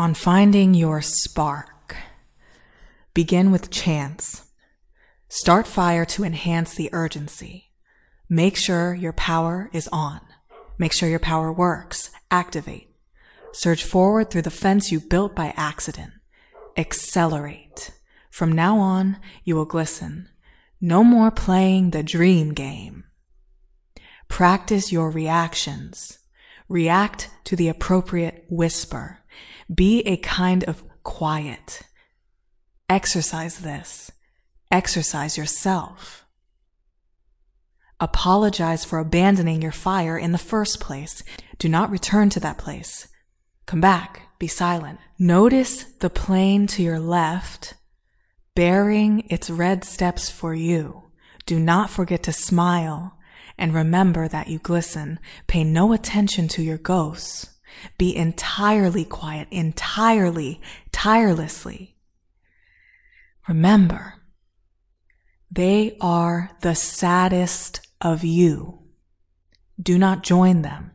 On finding your spark, begin with chance. Start fire to enhance the urgency. Make sure your power is on. Make sure your power works. Activate. Surge forward through the fence you built by accident. Accelerate. From now on, you will glisten. No more playing the dream game. Practice your reactions. React to the appropriate whisper. Be a kind of quiet. Exercise this. Exercise yourself. Apologize for abandoning your fire in the first place. Do not return to that place. Come back. Be silent. Notice the plane to your left bearing its red steps for you. Do not forget to smile and remember that you glisten. Pay no attention to your ghosts. Be entirely quiet, entirely, tirelessly. Remember, they are the saddest of you. Do not join them.